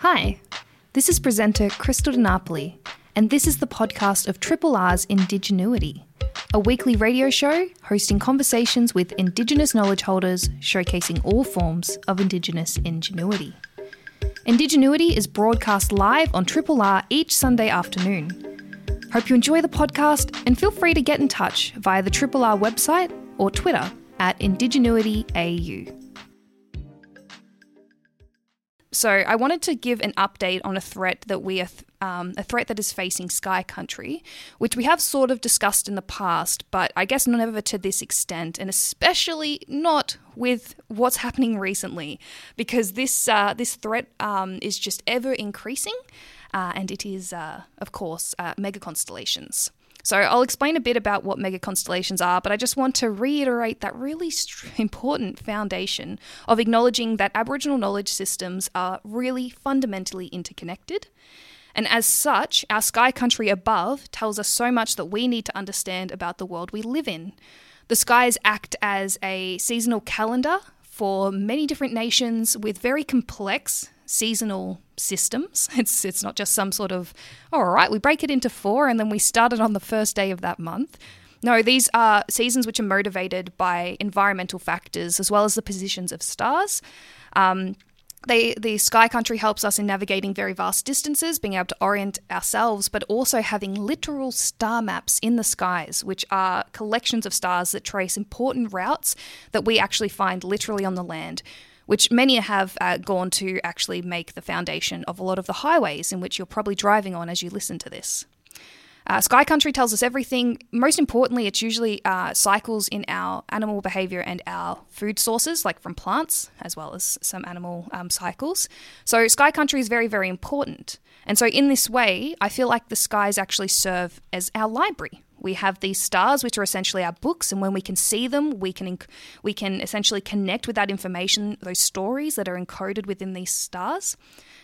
Hi, this is presenter Krystal De Napoli, and this is the podcast of Triple R's Indigenuity, a weekly radio show hosting conversations with Indigenous knowledge holders showcasing all forms of Indigenous ingenuity. Indigenuity is broadcast live on Triple R each Sunday afternoon. Hope you enjoy the podcast and feel free to get in touch via the Triple R website or Twitter at IndigenuityAU. So I wanted to give an update on a threat that we are, th- um, a threat that is facing Sky Country, which we have sort of discussed in the past, but I guess never to this extent, and especially not with what's happening recently, because this uh, this threat um, is just ever increasing, uh, and it is, uh, of course, uh, mega constellations. So I'll explain a bit about what mega constellations are, but I just want to reiterate that really important foundation of acknowledging that Aboriginal knowledge systems are really fundamentally interconnected. And as such, our sky country above tells us so much that we need to understand about the world we live in. The skies act as a seasonal calendar for many different nations with very complex seasonal systems. It's it's not just some sort of oh, all right, we break it into four and then we start it on the first day of that month. No, these are seasons which are motivated by environmental factors as well as the positions of stars. Um, they, the sky country helps us in navigating very vast distances, being able to orient ourselves, but also having literal star maps in the skies, which are collections of stars that trace important routes that we actually find literally on the land which many have uh, gone to actually make the foundation of a lot of the highways in which you're probably driving on as you listen to this. Uh, Sky Country tells us everything. Most importantly, it's usually uh, cycles in our animal behavior and our food sources, like from plants, as well as some animal um, cycles. So, Sky Country is very, very important. And so, in this way, I feel like the skies actually serve as our library we have these stars, which are essentially our books, and when we can see them, we can inc- we can essentially connect with that information, those stories that are encoded within these stars.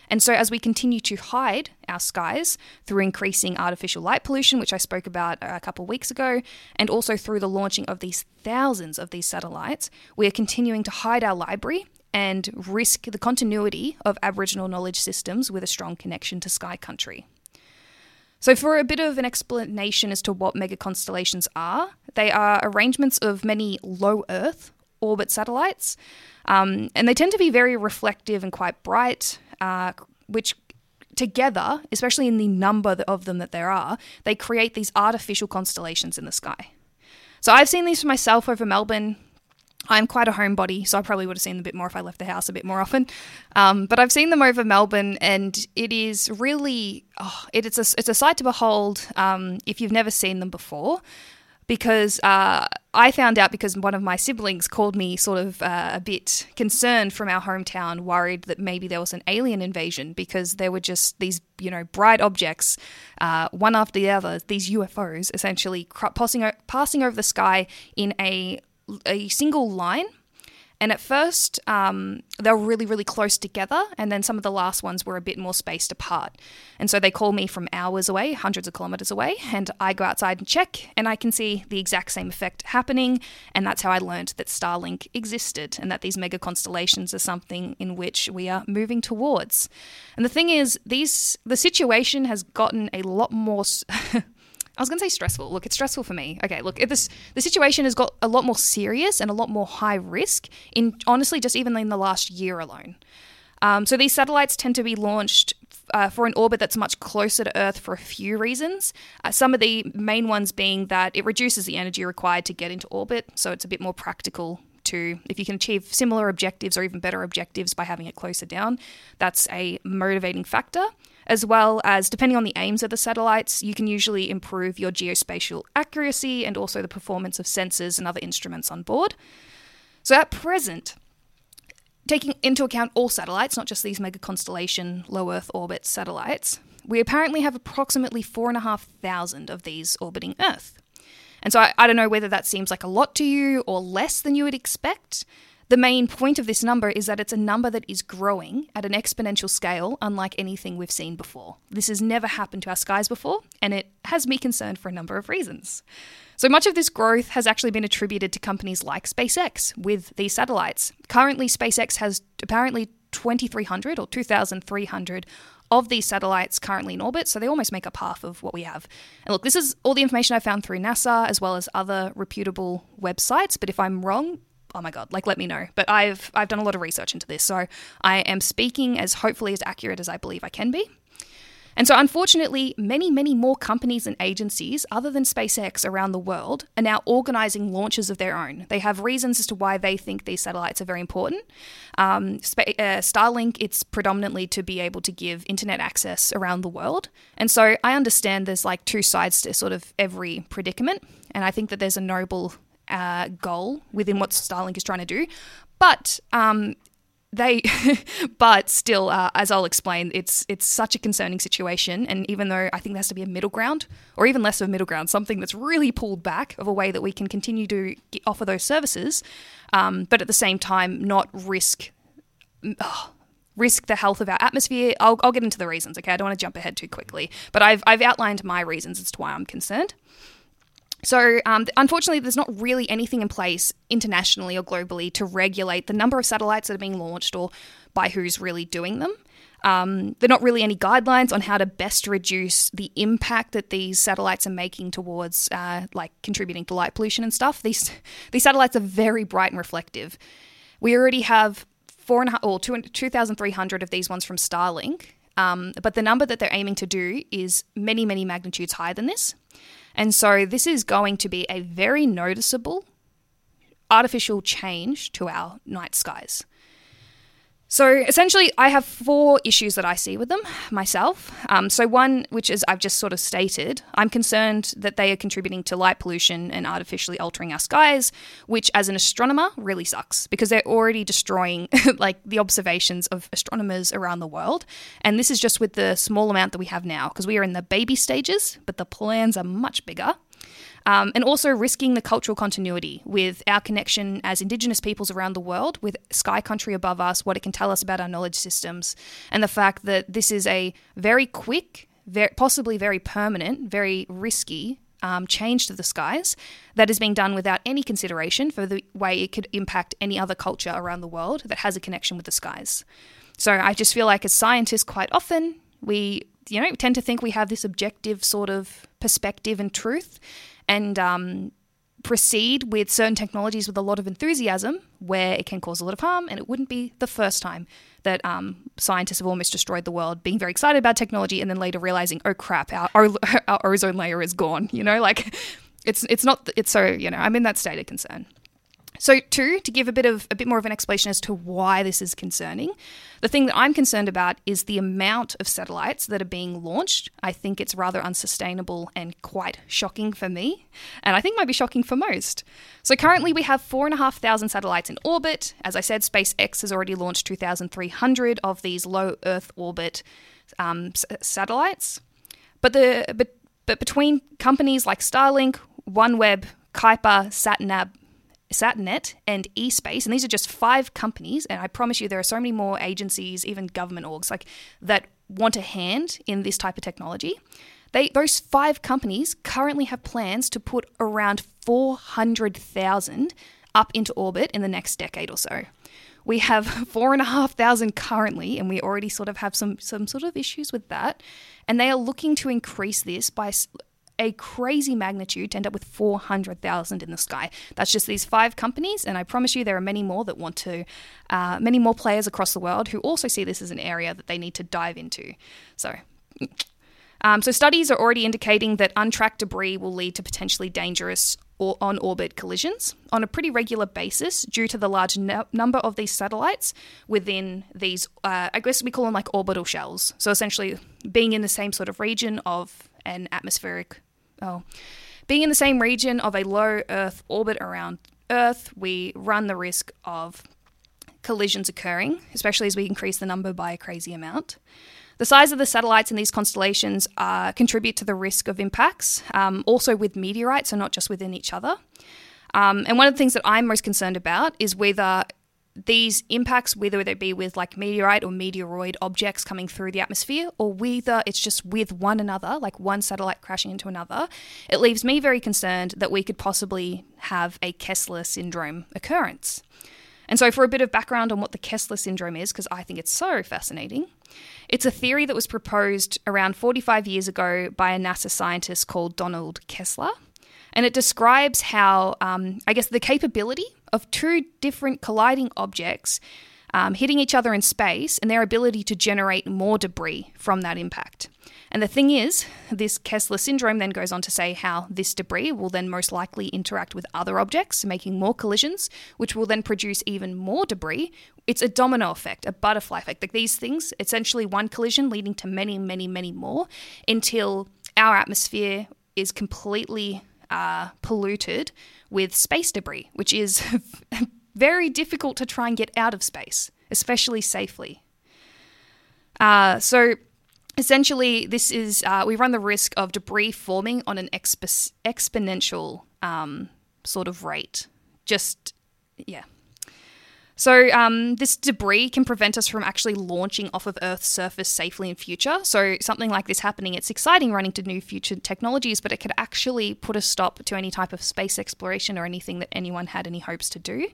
And so, as we continue to hide our skies through increasing artificial light pollution, which I spoke about a couple weeks ago, and also through the launching of these thousands of these satellites, we are continuing to hide our library and risk the continuity of Aboriginal knowledge systems with a strong connection to sky country. So, for a bit of an explanation as to what mega constellations are, they are arrangements of many low Earth orbit satellites, um, and they tend to be very reflective and quite bright, uh, which together, especially in the number of them that there are, they create these artificial constellations in the sky. So I've seen these for myself over Melbourne. I'm quite a homebody, so I probably would have seen them a bit more if I left the house a bit more often. Um, but I've seen them over Melbourne, and it is really oh, it, it's a it's a sight to behold um, if you've never seen them before. Because uh, I found out because one of my siblings called me sort of uh, a bit concerned from our hometown, worried that maybe there was an alien invasion because there were just these, you know, bright objects, uh, one after the other, these UFOs essentially passing, passing over the sky in a a single line. And at first, um, they were really, really close together, and then some of the last ones were a bit more spaced apart. And so they call me from hours away, hundreds of kilometers away, and I go outside and check, and I can see the exact same effect happening. And that's how I learned that Starlink existed, and that these mega constellations are something in which we are moving towards. And the thing is, these the situation has gotten a lot more. I was going to say stressful. Look, it's stressful for me. Okay, look, this the situation has got a lot more serious and a lot more high risk in honestly just even in the last year alone. Um, so these satellites tend to be launched uh, for an orbit that's much closer to Earth for a few reasons. Uh, some of the main ones being that it reduces the energy required to get into orbit, so it's a bit more practical to if you can achieve similar objectives or even better objectives by having it closer down. That's a motivating factor as well as depending on the aims of the satellites, you can usually improve your geospatial accuracy and also the performance of sensors and other instruments on board. So at present, taking into account all satellites, not just these mega constellation low Earth orbit satellites, we apparently have approximately 4,500 of these orbiting Earth. And so I, I, don't know whether that seems like a lot to you or less than you would expect, the main point of this number is that it's a number that is growing at an exponential scale, unlike anything we've seen before. This has never happened to our skies before, and it has me concerned for a number of reasons. So much of this growth has actually been attributed to companies like SpaceX with these satellites. Currently, SpaceX has apparently 2,300 or 2,300 of these satellites currently in orbit, so they almost make up half of what we have. And look, this is all the information I found through NASA as well as other reputable websites, but if I'm wrong, oh my god, like let me know. But I've I've done a lot of research into this, so I am speaking as hopefully as accurate as I believe I can be. And so, unfortunately, many, many more companies and agencies, other than SpaceX around the world, are now organizing launches of their own. They have reasons as to why they think these satellites are very important. Um, uh, Starlink, it's predominantly to be able to give internet access around the world. And so, I understand there's like two sides to sort of every predicament. And I think that there's a noble uh, goal within what Starlink is trying to do. But um, they but still uh, as i'll explain it's it's such a concerning situation. And even though i think there has to be a middle ground or even less of a middle ground something that's really pulled back of a way that we can continue to offer those services um, but at the same time not risk oh, risk the health of our atmosphere. I'll, I'll get into the reasons okay? I don't want to jump ahead too quickly. But i've, I've outlined my reasons as to why i'm concerned so, um, unfortunately, there's not really anything in place internationally or globally to regulate the number of satellites that are being launched or by who's really doing them. Um, there are not really any guidelines on how to best reduce the impact that these satellites are making towards, uh, like, contributing to light pollution and stuff. These these satellites are very bright and reflective. We already have four and a half or two two thousand three hundred of these ones from Starlink, um, but the number that they're aiming to do is many many magnitudes higher than this. And so this is going to be a very noticeable artificial change to our night skies. So essentially, I have four issues that I see with them myself. Um, so, one, which is I've just sort of stated, I'm concerned that they are contributing to light pollution and artificially altering our skies, which, as an astronomer, really sucks because they're already destroying like the observations of astronomers around the world. And this is just with the small amount that we have now because we are in the baby stages, but the plans are much bigger um, and also risking the cultural continuity with our connection as Indigenous peoples around the world, with Sky Country above us, what it can tell us about our knowledge systems, and the fact that this is a very quick, very, possibly very permanent, very risky um, change to the skies that is being done without any consideration for the way it could impact any other culture around the world that has a connection with the skies. So I just feel like as scientists, quite often we you know tend to think we have this objective sort of perspective and truth, and um, proceed with certain technologies with a lot of enthusiasm where it can cause a lot of harm and it wouldn't be the first time that um, scientists have almost destroyed the world being very excited about technology and then later realizing oh crap our, our, our ozone layer is gone you know like it's it's not it's so you know i'm in that state of concern so, two, to give a bit of a bit more of an explanation as to why this is concerning, the thing that I'm concerned about is the amount of satellites that are being launched. I think it's rather unsustainable and quite shocking for me, and I think might be shocking for most. So, currently we have four and a half thousand satellites in orbit. As I said, SpaceX has already launched 2,300 of these low Earth orbit um, s- satellites. But the but but between companies like Starlink, OneWeb, Kuiper, SatNav, Satnet, and eSpace, and these are just five companies, and I promise you there are so many more agencies, even government orgs, like that want a hand in this type of technology. They, those five companies currently have plans to put around 400,000 up into orbit in the next decade or so. We have four and a half thousand currently, and we already sort of have some some sort of issues with that. And they are looking to increase this by a crazy magnitude to end up with 400,000 in the sky. That's just these five companies, and I promise you there are many more that want to, uh, many more players across the world who also see this as an area that they need to dive into. So, um, so studies are already indicating that untracked debris will lead to potentially dangerous or on orbit collisions on a pretty regular basis due to the large n- number of these satellites within these, uh, I guess we call them like orbital shells. So essentially being in the same sort of region of an atmospheric oh, being in the same region of a low Earth orbit around Earth, we run the risk of collisions occurring, especially as we increase the number by a crazy amount. The size of the satellites in these constellations uh, contribute to the risk of impacts, um, also with meteorites, so not just within each other. Um, and one of the things that I'm most concerned about is whether these impacts, whether they be with like meteorite or meteoroid objects coming through the atmosphere, or whether it's just with one another, like one satellite crashing into another, it leaves me very concerned that we could possibly have a Kessler syndrome occurrence. And so, for a bit of background on what the Kessler syndrome is, because I think it's so fascinating, it's a theory that was proposed around 45 years ago by a NASA scientist called Donald Kessler. And it describes how, um, I guess, the capability of two different colliding objects um, hitting each other in space and their ability to generate more debris from that impact. And the thing is, this Kessler syndrome then goes on to say how this debris will then most likely interact with other objects, making more collisions, which will then produce even more debris. It's a domino effect, a butterfly effect. Like these things, essentially one collision leading to many, many, many more until our atmosphere is completely uh, polluted with space debris, which is very difficult to try and get out of space, especially safely. Uh, so, essentially, this is uh, we run the risk of debris forming on an exp- exponential um, sort of rate. Just yeah. So um, this debris can prevent us from actually launching off of Earth's surface safely in future. So something like this happening, it's exciting running to new future technologies, but it could actually put a stop to any type of space exploration or anything that anyone had any hopes to do.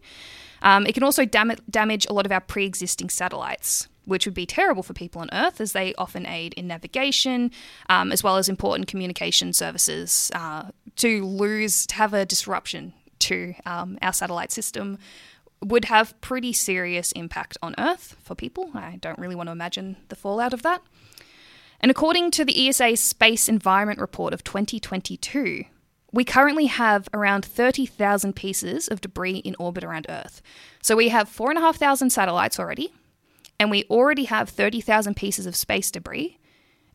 Um, it can also dam- damage a lot of our pre-existing satellites which would be terrible for people on Earth as they often aid in navigation um, as well as important communication services. Uh, to lose, to have a disruption to um, our satellite system would have pretty serious impact on Earth for people. I don't really want to imagine the fallout of that. And according to the ESA Space Environment Report of 2022, we currently have around 30,000 pieces of debris in orbit around Earth. So we have 4,500 satellites already, and we already have 30,000 pieces of space debris.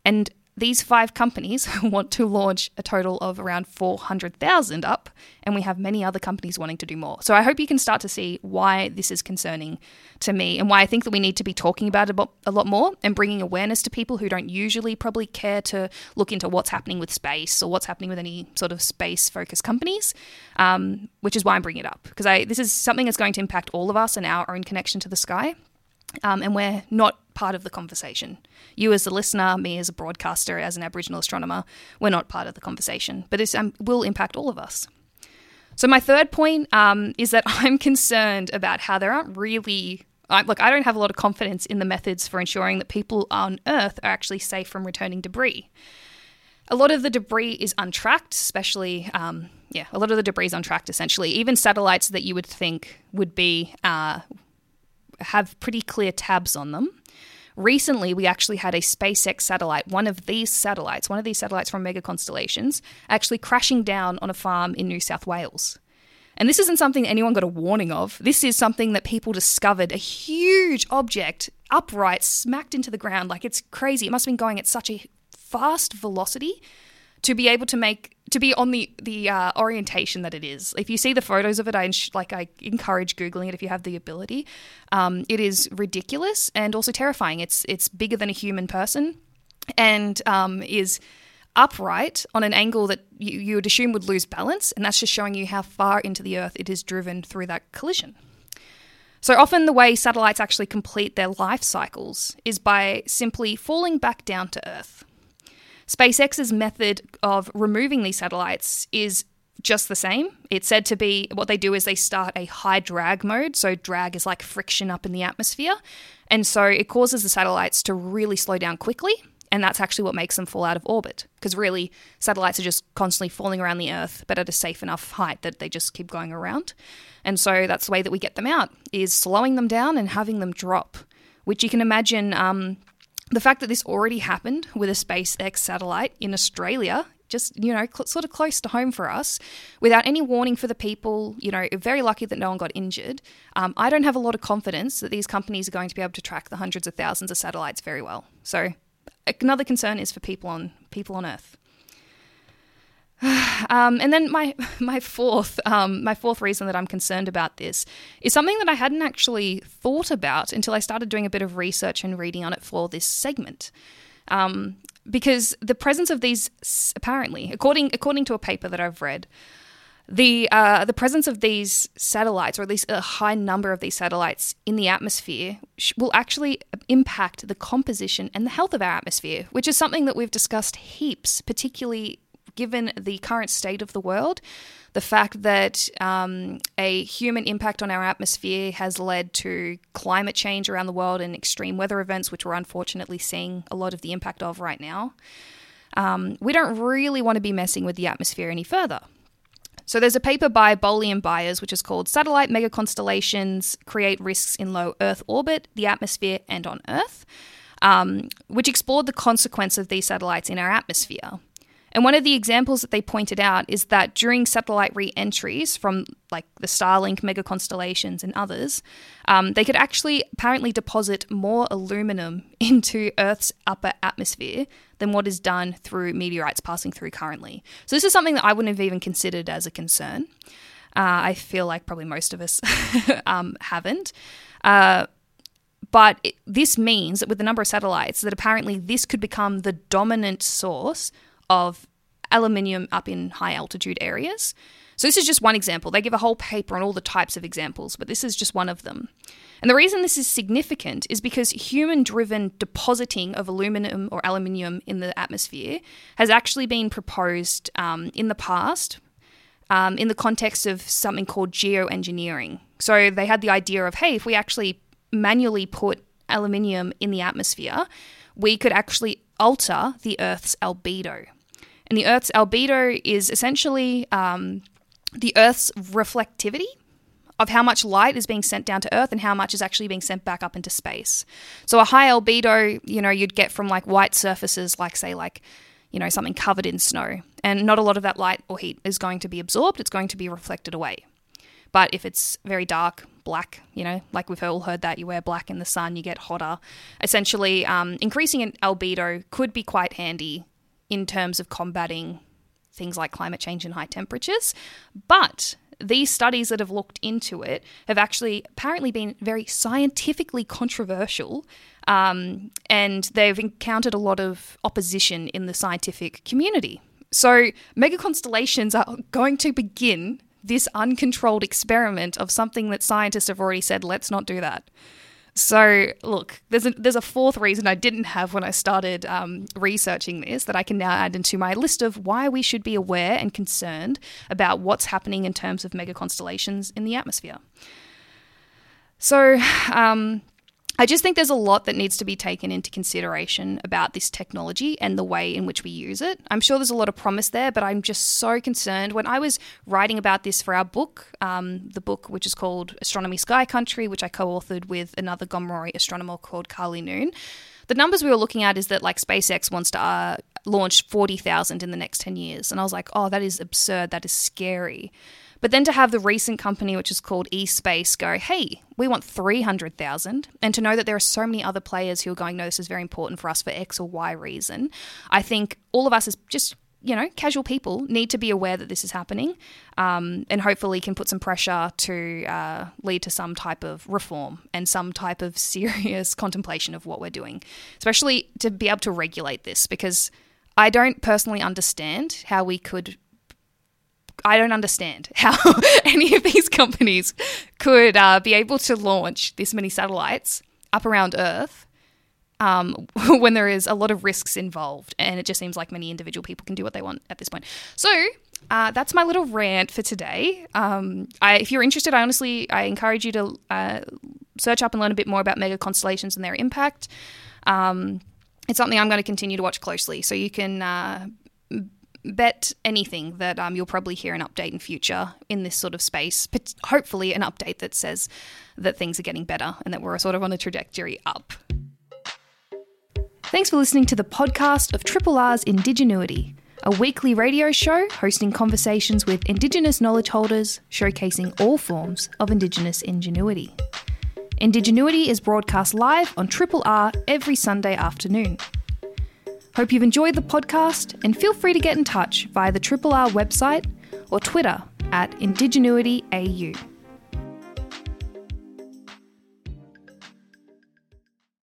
And these five companies want to launch a total of around 400,000 up, and we have many other companies wanting to do more. So I hope you can start to see why this is concerning to me and why I think that we need to be talking about it a lot more and bringing awareness to people who don't usually probably care to look into what's happening with space or what's happening with any sort of space focused companies, um, which is why I'm bringing it up because this is something that's going to impact all of us and our own connection to the sky. Um, and we're not part of the conversation. You, as a listener, me as a broadcaster, as an Aboriginal astronomer, we're not part of the conversation, but this um, will impact all of us. So, my third point um, is that I'm concerned about how there aren't really. I, look, I don't have a lot of confidence in the methods for ensuring that people on Earth are actually safe from returning debris. A lot of the debris is untracked, especially, um, yeah, a lot of the debris is untracked essentially. Even satellites that you would think would be uh, have pretty clear tabs on them. Recently, we actually had a SpaceX satellite, one of these satellites, one of these satellites from mega constellations, actually crashing down on a farm in New South Wales. And this isn't something anyone got a warning of. This is something that people discovered a huge object upright, smacked into the ground. Like it's crazy. It must have been going at such a fast velocity to be able to make to be on the the uh, orientation that it is. If you see the photos of it, I like I encourage googling it if you have the ability. Um, it is ridiculous and also terrifying. It's it's bigger than a human person, and um, is upright on an angle that you, you would assume would lose balance, and that's just showing you how far into the Earth it is driven through that collision. So often, the way satellites actually complete their life cycles is by simply falling back down to Earth. SpaceX's method of removing these satellites is just the same. It's said to be what they do is they start a high drag mode. So, drag is like friction up in the atmosphere. And so it causes the satellites to really slow down quickly. And that's actually what makes them fall out of orbit. Because really, satellites are just constantly falling around the Earth, but at a safe enough height that they just keep going around. And so that's the way that we get them out, is slowing them down and having them drop, which you can imagine um, the fact that this already happened with a SpaceX satellite in Australia, just, you know, cl- sort of close to home for us, without any warning for the people, you know, very lucky that no one got injured. Um, I don't have a lot of confidence that these companies are going to be able to track the hundreds of thousands of satellites very well. So, another concern is for people on people on Earth. Um, and then my my fourth um, my fourth reason that I'm concerned about this is something that I hadn't actually thought about until I started doing a bit of research and reading on it for this segment. Um, because the presence of these apparently, according according to a paper that I've read, the uh, the presence of these satellites, or at least a high number of these satellites in the atmosphere, will actually impact the composition and the health of our atmosphere, which is something that we've discussed heaps, particularly given the current state of the world, the fact that um, a human impact on our atmosphere has led to climate change around the world and extreme weather events, which we're unfortunately seeing a lot of the impact of right now. Um, we don't really want to be messing with the atmosphere any further. So there's a paper by Boley and Byers, which is called Satellite Megaconstellations Create Risks in Low Earth Orbit, the Atmosphere, and on Earth, um, which explored the consequence of these satellites in our atmosphere. And one of the examples that they pointed out is that during satellite re entries from like the Starlink mega constellations and others, um, they could actually apparently deposit more aluminum into Earth's upper atmosphere than what is done through meteorites passing through currently. So, this is something that I wouldn't have even considered as a concern. Uh, I feel like probably most of us um, haven't. Uh, but it, this means that with the number of satellites, that apparently this could become the dominant source of aluminium up in high altitude areas. So, this is just one example. They give a whole paper on all the types of examples, but this is just one of them. And the reason this is significant is because human driven depositing of aluminum or aluminium in the atmosphere has actually been proposed um, in the past um, in the context of something called geoengineering. So, they had the idea of hey, if we actually manually put aluminium in the atmosphere, we could actually alter the Earth's albedo. And the Earth's albedo is essentially um, the Earth's reflectivity of how much light is being sent down to Earth and how much is actually being sent back up into space. So a high albedo, you know, you'd get from like white surfaces, like say like, you know, something covered in snow. And not a lot of that light or heat is going to be absorbed, it's going to be reflected away. But if it's very dark, black, you know, like we've all heard that you wear black in the sun, you get hotter. Essentially, um, increasing an albedo could be quite handy in terms of combating things like climate change and high temperatures. But these studies that have looked into it have actually apparently been very scientifically controversial. Um, and they've encountered a lot of opposition in the scientific community. So, mega constellations are going to begin this uncontrolled experiment of something that scientists have already said, let's not do that. So, look, there's a, there's a fourth reason I didn't have when I started um, researching this that I can now add into my list of why we should be aware and concerned about what's happening in terms of mega constellations in the atmosphere. So, um, I just think there's a lot that needs to be taken into consideration about this technology and the way in which we use it. I'm sure there's a lot of promise there, but I'm just so concerned. When I was writing about this for our book, um, the book which is called Astronomy Sky Country, which I co authored with another Gomeroi astronomer called Karlie Noon, the numbers we were looking at is that like SpaceX wants to uh, launch 40,000 in the next 10 years. And I was like, oh, that is absurd. That is scary. But then to have the recent company, which is called eSpace, go, hey, we want 300,000, and to know that there are so many other players who are going, no, this is very important for us for X or Y reason, I think all of us as just you know, casual people need to be aware that this is happening um, and hopefully can put some pressure to uh, lead to some type of reform and some type of serious contemplation of what we're doing, especially to be able to regulate this because I don't personally understand how we could I don't understand how any of these companies could uh, be able to launch this many satellites up around Earth um, when there is a lot of risks involved, and it just seems like many individual people can do what they want at this point. So uh, that's my little rant for today. Um, I, if you're interested, I honestly I encourage you to uh, search up and learn a bit more about mega constellations and their impact. Um, it's something I'm going to continue to watch closely, so you can uh, bet anything that um, you'll probably hear an update in future in this sort of space. But hopefully, an update that says that things are getting better and that we're sort of on a trajectory up. Thanks for listening to the podcast of Triple R's Indigenuity, a weekly radio show hosting conversations with Indigenous knowledge holders, showcasing all forms of Indigenous ingenuity. Indigenuity is broadcast live on Triple R every Sunday afternoon. Hope you've enjoyed the podcast and feel free to get in touch via the Triple R website or Twitter at IndigenuityAU.